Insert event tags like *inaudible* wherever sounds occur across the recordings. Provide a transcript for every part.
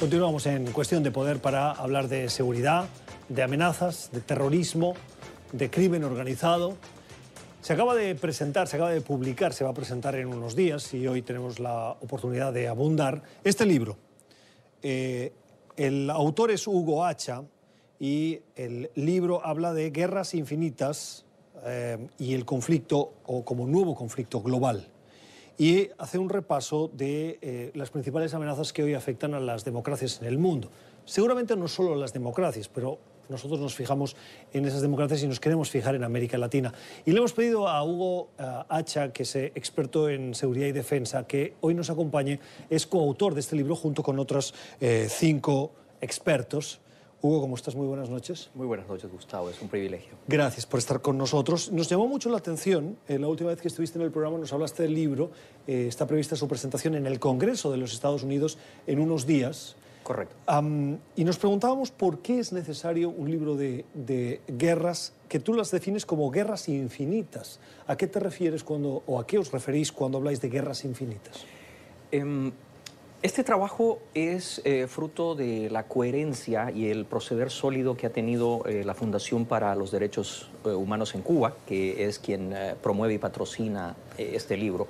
Continuamos en cuestión de poder para hablar de seguridad, de amenazas, de terrorismo, de crimen organizado. Se acaba de presentar, se acaba de publicar, se va a presentar en unos días y hoy tenemos la oportunidad de abundar este libro. Eh, el autor es Hugo Hacha y el libro habla de guerras infinitas eh, y el conflicto o como nuevo conflicto global y hace un repaso de eh, las principales amenazas que hoy afectan a las democracias en el mundo. Seguramente no solo las democracias, pero nosotros nos fijamos en esas democracias y nos queremos fijar en América Latina. Y le hemos pedido a Hugo eh, Hacha, que es eh, experto en seguridad y defensa, que hoy nos acompañe. Es coautor de este libro junto con otros cinco expertos. Hugo, ¿cómo estás? Muy buenas noches. Muy buenas noches, Gustavo. Es un privilegio. Gracias por estar con nosotros. Nos llamó mucho la atención, eh, la última vez que estuviste en el programa nos hablaste del libro. Eh, está prevista su presentación en el Congreso de los Estados Unidos en unos días. Correcto. y nos preguntábamos por qué es necesario un libro de, de, guerras que tú las defines como guerras infinitas. ¿A qué te refieres cuando, o a qué os referís cuando habláis de guerras infinitas? Um, este trabajo es eh, fruto de la coherencia y el proceder sólido que ha tenido eh, la Fundación para los Derechos eh, Humanos en Cuba, que es quien promueve y patrocina este libro.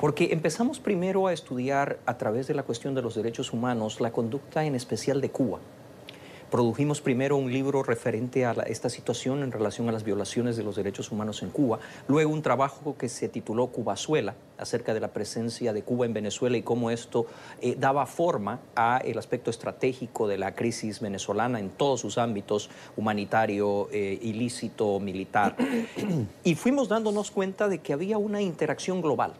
Porque empezamos primero a estudiar a través de la cuestión de los derechos humanos la conducta en especial de Cuba Produjimos primero un libro referente a esta situación en relación a las violaciones de los derechos humanos en Cuba, luego un trabajo que se tituló Cubazuela, acerca de la presencia de Cuba en Venezuela y cómo esto eh, daba forma a el aspecto estratégico de la crisis venezolana en todos sus ámbitos, humanitario, eh, ilícito, militar. y fuimos dándonos cuenta de que había una interacción global,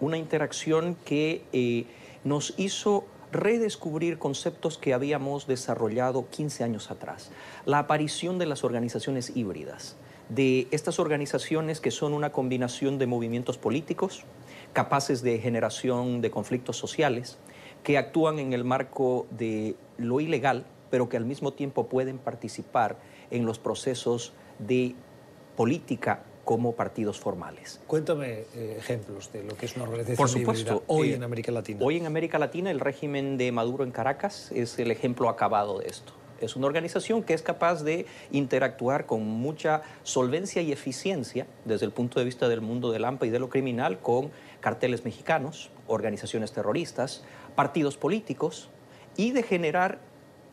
una interacción que eh, nos hizo redescubrir conceptos que habíamos desarrollado 15 años atrás. La aparición de las organizaciones híbridas, de estas organizaciones que son una combinación de movimientos políticos, capaces de generación de conflictos sociales, que actúan en el marco de lo ilegal, pero que al mismo tiempo pueden participar en los procesos de política como partidos formales. Cuéntame eh, ejemplos de lo que es una organización Por supuesto, hoy eh, en América Latina. Hoy en América Latina el régimen de Maduro en Caracas es el ejemplo acabado de esto. Es una organización que es capaz de interactuar con mucha solvencia y eficiencia desde el punto de vista del mundo del AMPA y de lo criminal con carteles mexicanos, organizaciones terroristas, partidos políticos y de generar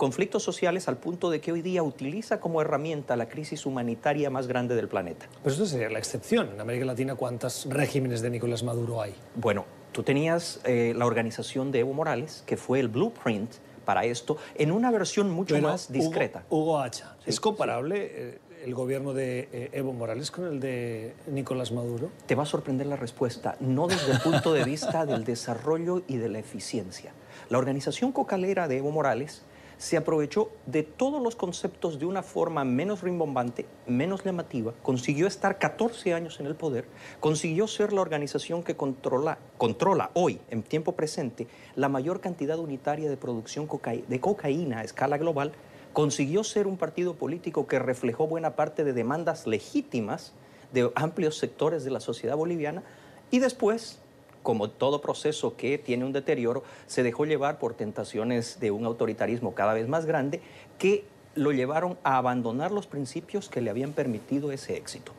conflictos sociales al punto de que hoy día utiliza como herramienta la crisis humanitaria más grande del planeta. Pero esto sería la excepción. En América Latina, ¿cuántos regímenes de Nicolás Maduro hay? Bueno, tú tenías eh, la organización de Evo Morales, que fue el blueprint para esto, en una versión mucho más discreta. Hugo, Hacha, ¿es comparable eh, el gobierno de eh, Evo Morales con el de Nicolás Maduro? Te va a sorprender la respuesta, no desde el punto de vista del desarrollo y de la eficiencia. La organización cocalera de Evo Morales se aprovechó de todos los conceptos de una forma menos rimbombante, menos llamativa, consiguió estar 14 años en el poder, consiguió ser la organización que controla, controla hoy, en tiempo presente, la mayor cantidad unitaria de producción de cocaína a escala global, consiguió ser un partido político que reflejó buena parte de demandas legítimas de amplios sectores de la sociedad boliviana y después como todo proceso que tiene un deterioro, se dejó llevar por tentaciones de un autoritarismo cada vez más grande que lo llevaron a abandonar los principios que le habían permitido ese éxito.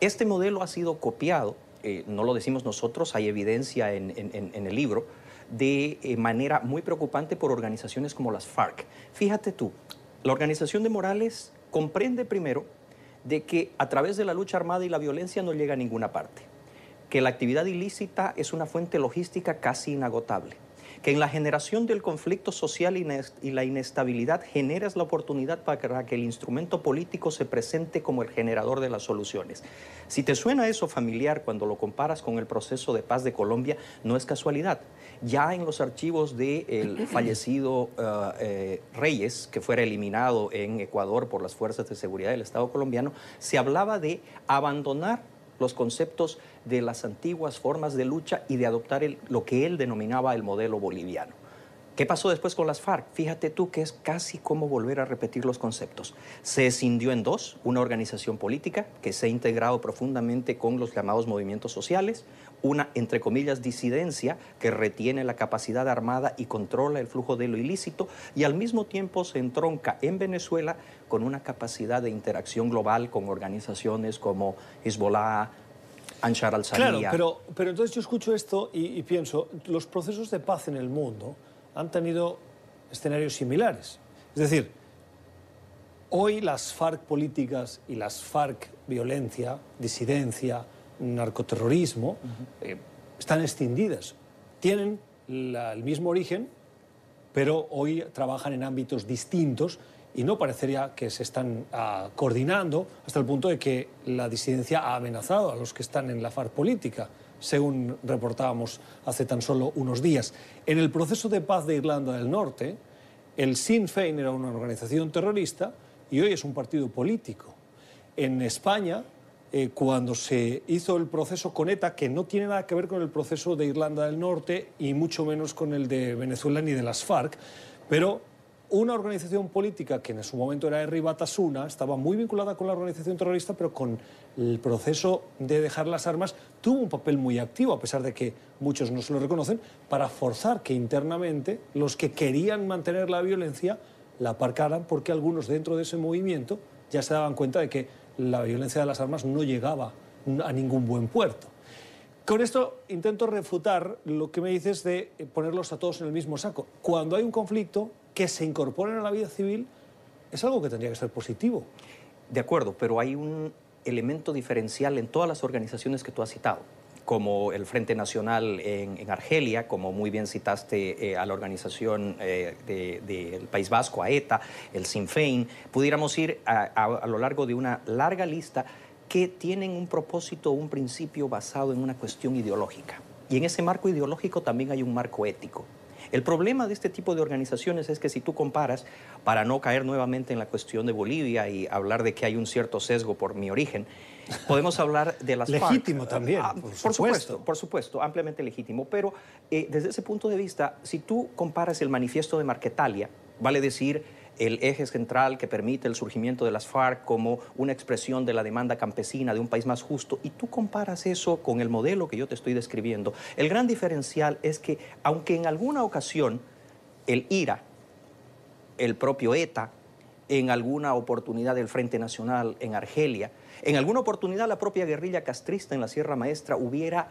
Este modelo ha sido copiado, eh, no lo decimos nosotros, hay evidencia en, el libro, de eh, manera muy preocupante por organizaciones como las FARC. Fíjate tú, la organización de Morales comprende primero de que a través de la lucha armada y la violencia no llega a ninguna parte que la actividad ilícita es una fuente logística casi inagotable, que en la generación del conflicto social y la inestabilidad generas la oportunidad para que el instrumento político se presente como el generador de las soluciones. Si te suena eso familiar cuando lo comparas con el proceso de paz de Colombia, no es casualidad. Ya en los archivos del *clears throat* fallecido eh, eh, Reyes, que fuera eliminado en Ecuador por las fuerzas de seguridad del Estado colombiano, se hablaba de abandonar los conceptos de las antiguas formas de lucha y de adoptar lo que él denominaba el modelo boliviano. ¿Qué pasó después con las FARC? Fíjate tú que es casi como volver a repetir los conceptos. Se escindió en dos, una organización política que se ha integrado profundamente con los llamados movimientos sociales, una, entre comillas, disidencia que retiene la capacidad armada y controla el flujo de lo ilícito y al mismo tiempo se entronca en Venezuela con una capacidad de interacción global con organizaciones como Hezbollah, Anshar al-Sharia. Claro, pero, pero entonces yo escucho esto y, y pienso, los procesos de paz en el mundo han tenido escenarios similares. Es decir, hoy las FARC políticas y las FARC violencia, disidencia, narcoterrorismo, eh, están extinguidas. Tienen la- el mismo origen, pero hoy trabajan en ámbitos distintos y no parecería que se están ah, coordinando hasta el punto de que la disidencia ha amenazado a los que están en la FARC política, según reportábamos hace tan solo unos días. En el proceso de paz de Irlanda del Norte, el Sinn Féin era una organización terrorista y hoy es un partido político. En España, eh, cuando se hizo el proceso con ETA, que no tiene nada que ver con el proceso de Irlanda del Norte y mucho menos con el de Venezuela ni de las FARC, pero una organización política que en su momento era Herri Batasuna, estaba muy vinculada con la organización terrorista, pero con el proceso de dejar las armas tuvo un papel muy activo, a pesar de que muchos no se lo reconocen, para forzar que internamente los que querían mantener la violencia la aparcaran, porque algunos dentro de ese movimiento ya se daban cuenta de que la violencia de las armas no llegaba a ningún buen puerto. Con esto intento refutar lo que me dices de eh, ponerlos a todos en el mismo saco. Cuando hay un conflicto, que se incorporen a la vida civil es algo que tendría que ser positivo. De acuerdo, pero hay un elemento diferencial en todas las organizaciones que tú has citado, como el Frente Nacional en, Argelia, como muy bien citaste eh, a la organización eh, de- del País Vasco, a ETA, el Sinn Féin. Pudiéramos ir a, a- a lo largo de una larga lista que tienen un propósito, un principio basado en una cuestión ideológica. Y en ese marco ideológico también hay un marco ético. El problema de este tipo de organizaciones es que si tú comparas, para no caer nuevamente en la cuestión de Bolivia y hablar de que hay un cierto sesgo por mi origen, podemos hablar de las FARC. Legítimo también, Ah, por por supuesto. supuesto, por supuesto, ampliamente legítimo. Pero eh, desde ese punto de vista, si tú comparas el manifiesto de Marquetalia, vale decir el eje central que permite el surgimiento de las FARC como una expresión de la demanda campesina de un país más justo, y tú comparas eso con el modelo que yo te estoy describiendo, el gran diferencial es que, aunque en alguna ocasión el IRA, el propio ETA, en alguna oportunidad el Frente Nacional en Argelia, en alguna oportunidad la propia guerrilla castrista en la Sierra Maestra hubiera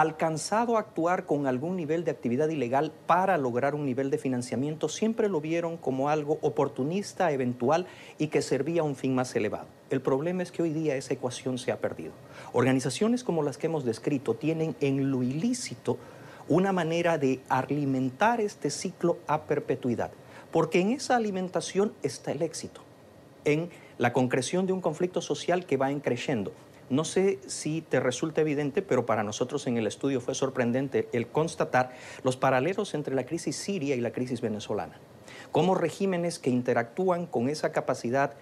alcanzado a actuar con algún nivel de actividad ilegal para lograr un nivel de financiamiento, siempre lo vieron como algo oportunista, eventual y que servía a un fin más elevado. El problema es que hoy día esa ecuación se ha perdido. Organizaciones como las que hemos descrito tienen en lo ilícito una manera de alimentar este ciclo a perpetuidad, porque en esa alimentación está el éxito, en la concreción de un conflicto social que va en creciendo. No sé si te resulta evidente, pero para nosotros en el estudio fue sorprendente el constatar los paralelos entre la crisis siria y la crisis venezolana. Cómo regímenes que interactúan con esa capacidad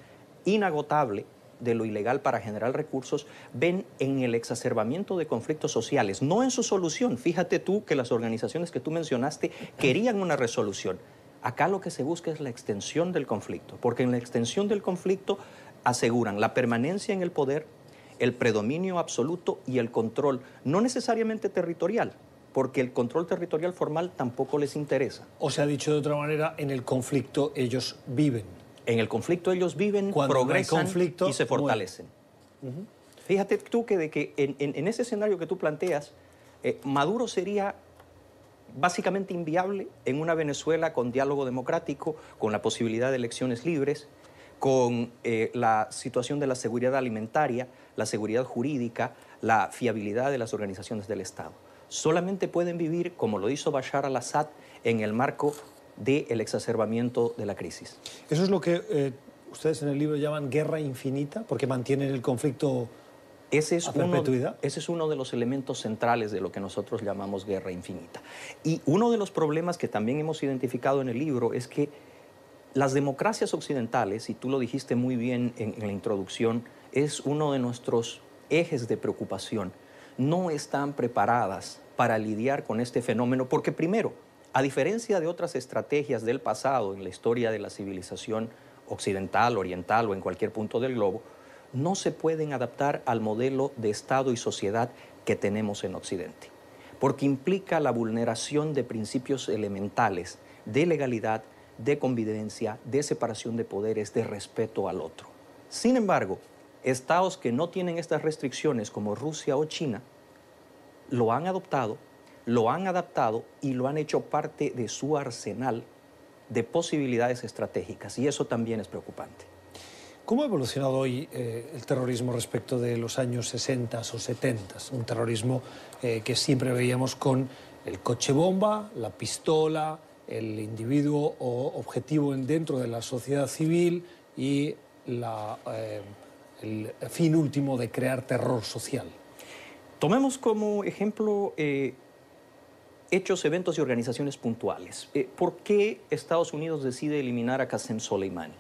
inagotable de lo ilegal para generar recursos ven en el exacerbamiento de conflictos sociales, no en su solución. Fíjate tú que las organizaciones que tú mencionaste querían una resolución. Acá lo que se busca es la extensión del conflicto, porque en la extensión del conflicto aseguran la permanencia en el poder, el predominio absoluto y el control, no necesariamente territorial, porque el control territorial formal tampoco les interesa. O se ha dicho de otra manera, en el conflicto ellos viven. En el conflicto ellos viven, Cuando no hay progresan conflicto, y se fortalecen. Fíjate tú que, de que en, en- en ese escenario que tú planteas, eh, Maduro sería básicamente inviable en una Venezuela con diálogo democrático, con la posibilidad de elecciones libres, con eh, la situación de la seguridad alimentaria, la seguridad jurídica, la fiabilidad de las organizaciones del Estado. Solamente pueden vivir, como lo hizo Bashar al-Assad, en el marco del exacerbamiento de la crisis. Eso es lo que eh, ustedes en el libro llaman guerra infinita, porque mantienen el conflicto Ese es, ¿A uno, perpetuidad? ese es uno de los elementos centrales de lo que nosotros llamamos guerra infinita. Y uno de los problemas que también hemos identificado en el libro es que las democracias occidentales, y tú lo dijiste muy bien en, en la introducción, es uno de nuestros ejes de preocupación, no están preparadas para lidiar con este fenómeno, porque primero, a diferencia de otras estrategias del pasado en la historia de la civilización occidental, oriental o en cualquier punto del globo, no se pueden adaptar al modelo de Estado y sociedad que tenemos en Occidente, porque implica la vulneración de principios elementales de legalidad, de convivencia, de separación de poderes, de respeto al otro. Sin embargo, estados que no tienen estas restricciones como Rusia o China, lo han adoptado, lo han adaptado y lo han hecho parte de su arsenal de posibilidades estratégicas. Y eso también es preocupante. ¿Cómo ha evolucionado hoy eh, el terrorismo respecto de los años 60 o 70? Un terrorismo eh, que siempre veíamos con el coche bomba, la pistola, el individuo o objetivo dentro de la sociedad civil y eh, el fin último de crear terror social. Tomemos como ejemplo hechos, eventos y organizaciones puntuales. ¿Por qué Estados Unidos decide eliminar a Qasem Soleimani?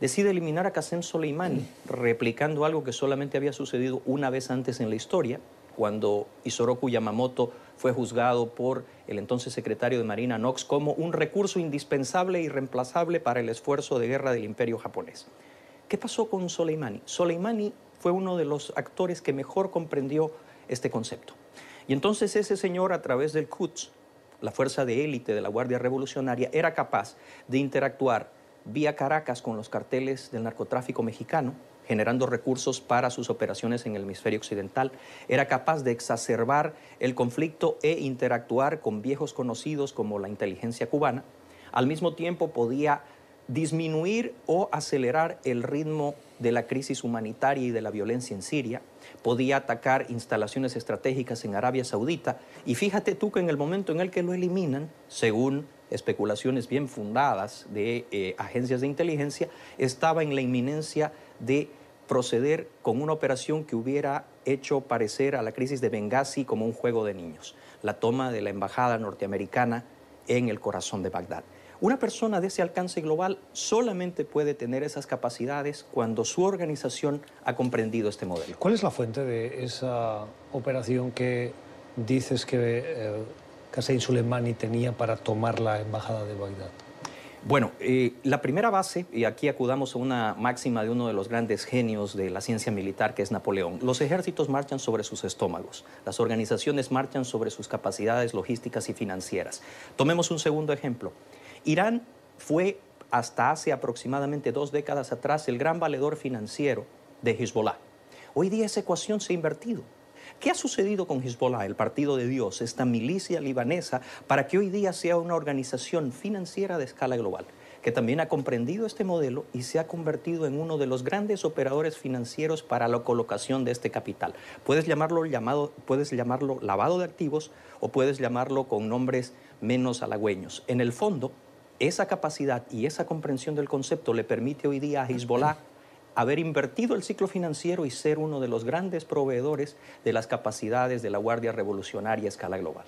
decide eliminar a Qasem Soleimani, replicando algo que solamente había sucedido una vez antes en la historia, cuando Isoroku Yamamoto fue juzgado por el entonces secretario de Marina Knox como un recurso indispensable y reemplazable para el esfuerzo de guerra del imperio japonés. ¿Qué pasó con Soleimani? Soleimani fue uno de los actores que mejor comprendió este concepto. Y entonces ese señor, a través del Quds, la fuerza de élite de la Guardia Revolucionaria, era capaz de interactuar vía Caracas con los carteles del narcotráfico mexicano, generando recursos para sus operaciones en el hemisferio occidental. Era capaz de exacerbar el conflicto e interactuar con viejos conocidos como la inteligencia cubana. Al mismo tiempo podía disminuir o acelerar el ritmo de la crisis humanitaria y de la violencia en Siria, podía atacar instalaciones estratégicas en Arabia Saudita y fíjate tú que en el momento en el que lo eliminan, según especulaciones bien fundadas de eh, agencias de inteligencia, estaba en la inminencia de proceder con una operación que hubiera hecho parecer a la crisis de Benghazi como un juego de niños, la toma de la embajada norteamericana en el corazón de Bagdad. Una persona de ese alcance global solamente puede tener esas capacidades cuando su organización ha comprendido este modelo. ¿Cuál es la fuente de esa operación que dices que eh, Qasem Soleimani tenía para tomar la embajada de Bagdad? Bueno, eh, la primera base, y aquí acudamos a una máxima de uno de los grandes genios de la ciencia militar, que es Napoleón, los ejércitos marchan sobre sus estómagos, las organizaciones marchan sobre sus capacidades logísticas y financieras. Tomemos un segundo ejemplo. Irán fue hasta hace aproximadamente dos décadas atrás el gran valedor financiero de Hezbollah. Hoy día esa ecuación se ha invertido. ¿Qué ha sucedido con Hezbollah, el Partido de Dios, esta milicia libanesa, para que hoy día sea una organización financiera de escala global? que también ha comprendido este modelo y se ha convertido en uno de los grandes operadores financieros para la colocación de este capital. Puedes llamarlo, llamado, puedes llamarlo lavado de activos o puedes llamarlo con nombres menos halagüeños. En el fondo, esa capacidad y esa comprensión del concepto le permite hoy día a Hezbollah haber invertido el ciclo financiero y ser uno de los grandes proveedores de las capacidades de la Guardia Revolucionaria a escala global.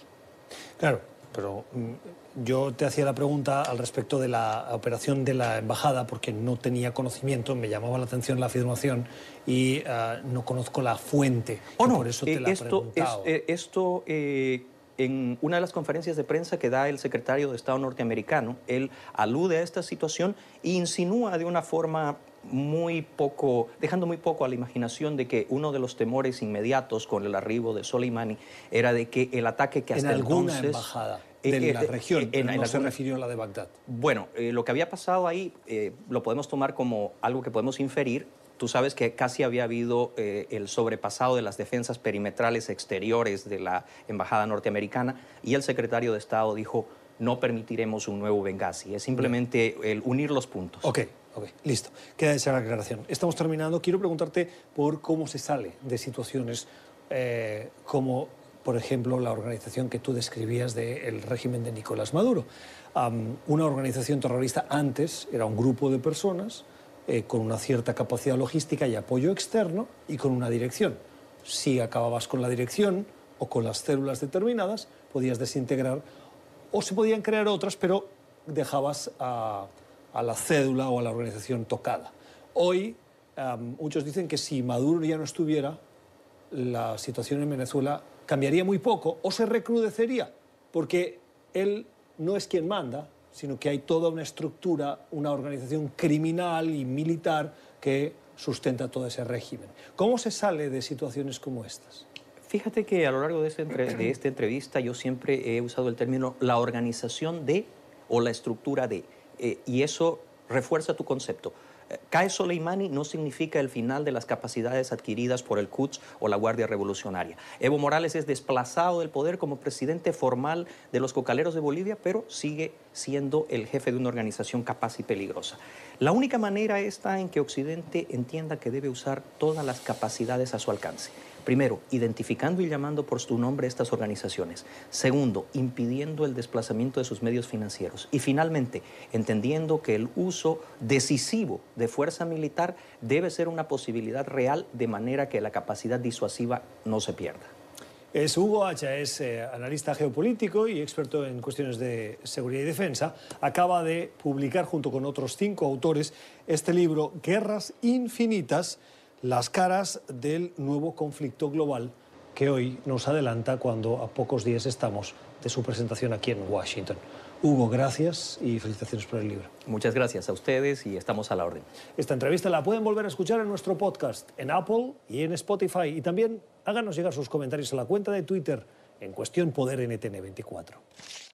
Claro, pero mm, yo te hacía la pregunta al respecto de la operación de la embajada porque no tenía conocimiento, me llamaba la atención la afirmación y ah, no conozco la fuente. Oh, no, por eso te eh, la esto, es, eh, esto eh, en una de las conferencias de prensa que da el secretario de Estado norteamericano, él alude a esta situación e insinúa de una forma muy poco, dejando muy poco a la imaginación de que uno de los temores inmediatos con el arribo de Soleimani era de que el ataque que hasta en alguna entonces... embajada de eh, la eh, región, en, no se refirió a la de Bagdad. Bueno, eh, lo que había pasado ahí lo podemos tomar como algo que podemos inferir. Tú sabes que casi había habido el sobrepasado de las defensas perimetrales exteriores de la embajada norteamericana y el secretario de Estado dijo no permitiremos un nuevo Benghazi. Es simplemente el unir los puntos. Ok, Ok, listo. Queda esa aclaración. Estamos terminando. Quiero preguntarte por cómo se sale de situaciones eh, como, por ejemplo, la organización que tú describías del régimen de Nicolás Maduro. una organización terrorista antes era un grupo de personas eh, con una cierta capacidad logística y apoyo externo y con una dirección. Si acababas con la dirección o con las células determinadas, podías desintegrar o se podían crear otras, pero dejabas a a la cédula o a la organización tocada. Hoy muchos dicen que si Maduro ya no estuviera, la situación en Venezuela cambiaría muy poco o se recrudecería, porque él no es quien manda, sino que hay toda una estructura, una organización criminal y militar que sustenta todo ese régimen. ¿Cómo se sale de situaciones como estas? Fíjate que a lo largo de, este esta entrevista yo siempre he usado el término la organización de o la estructura de, eh, y eso refuerza tu concepto. Cae Soleimani no significa el final de las capacidades adquiridas por el Quds o la Guardia Revolucionaria. Evo Morales es desplazado del poder como presidente formal de los cocaleros de Bolivia, pero sigue siendo el jefe de una organización capaz y peligrosa. La única manera está en que Occidente entienda que debe usar todas las capacidades a su alcance. Primero, identificando y llamando por su nombre estas organizaciones. Segundo, impidiendo el desplazamiento de sus medios financieros. Y finalmente, entendiendo que el uso decisivo de fuerza militar debe ser una posibilidad real de manera que la capacidad disuasiva no se pierda. Es Hugo Hacha, es eh, analista geopolítico y experto en cuestiones de seguridad y defensa. Acaba de publicar junto con otros cinco autores este libro, Guerras Infinitas, las caras del nuevo conflicto global que hoy nos adelanta cuando a pocos días estamos de su presentación aquí en Washington. Hugo, gracias y felicitaciones por el libro. Muchas gracias a ustedes y estamos a la orden. Esta entrevista la pueden volver a escuchar en nuestro podcast, en Apple y en Spotify. Y también háganos llegar sus comentarios a la cuenta de Twitter en cuestión Poder NTN24.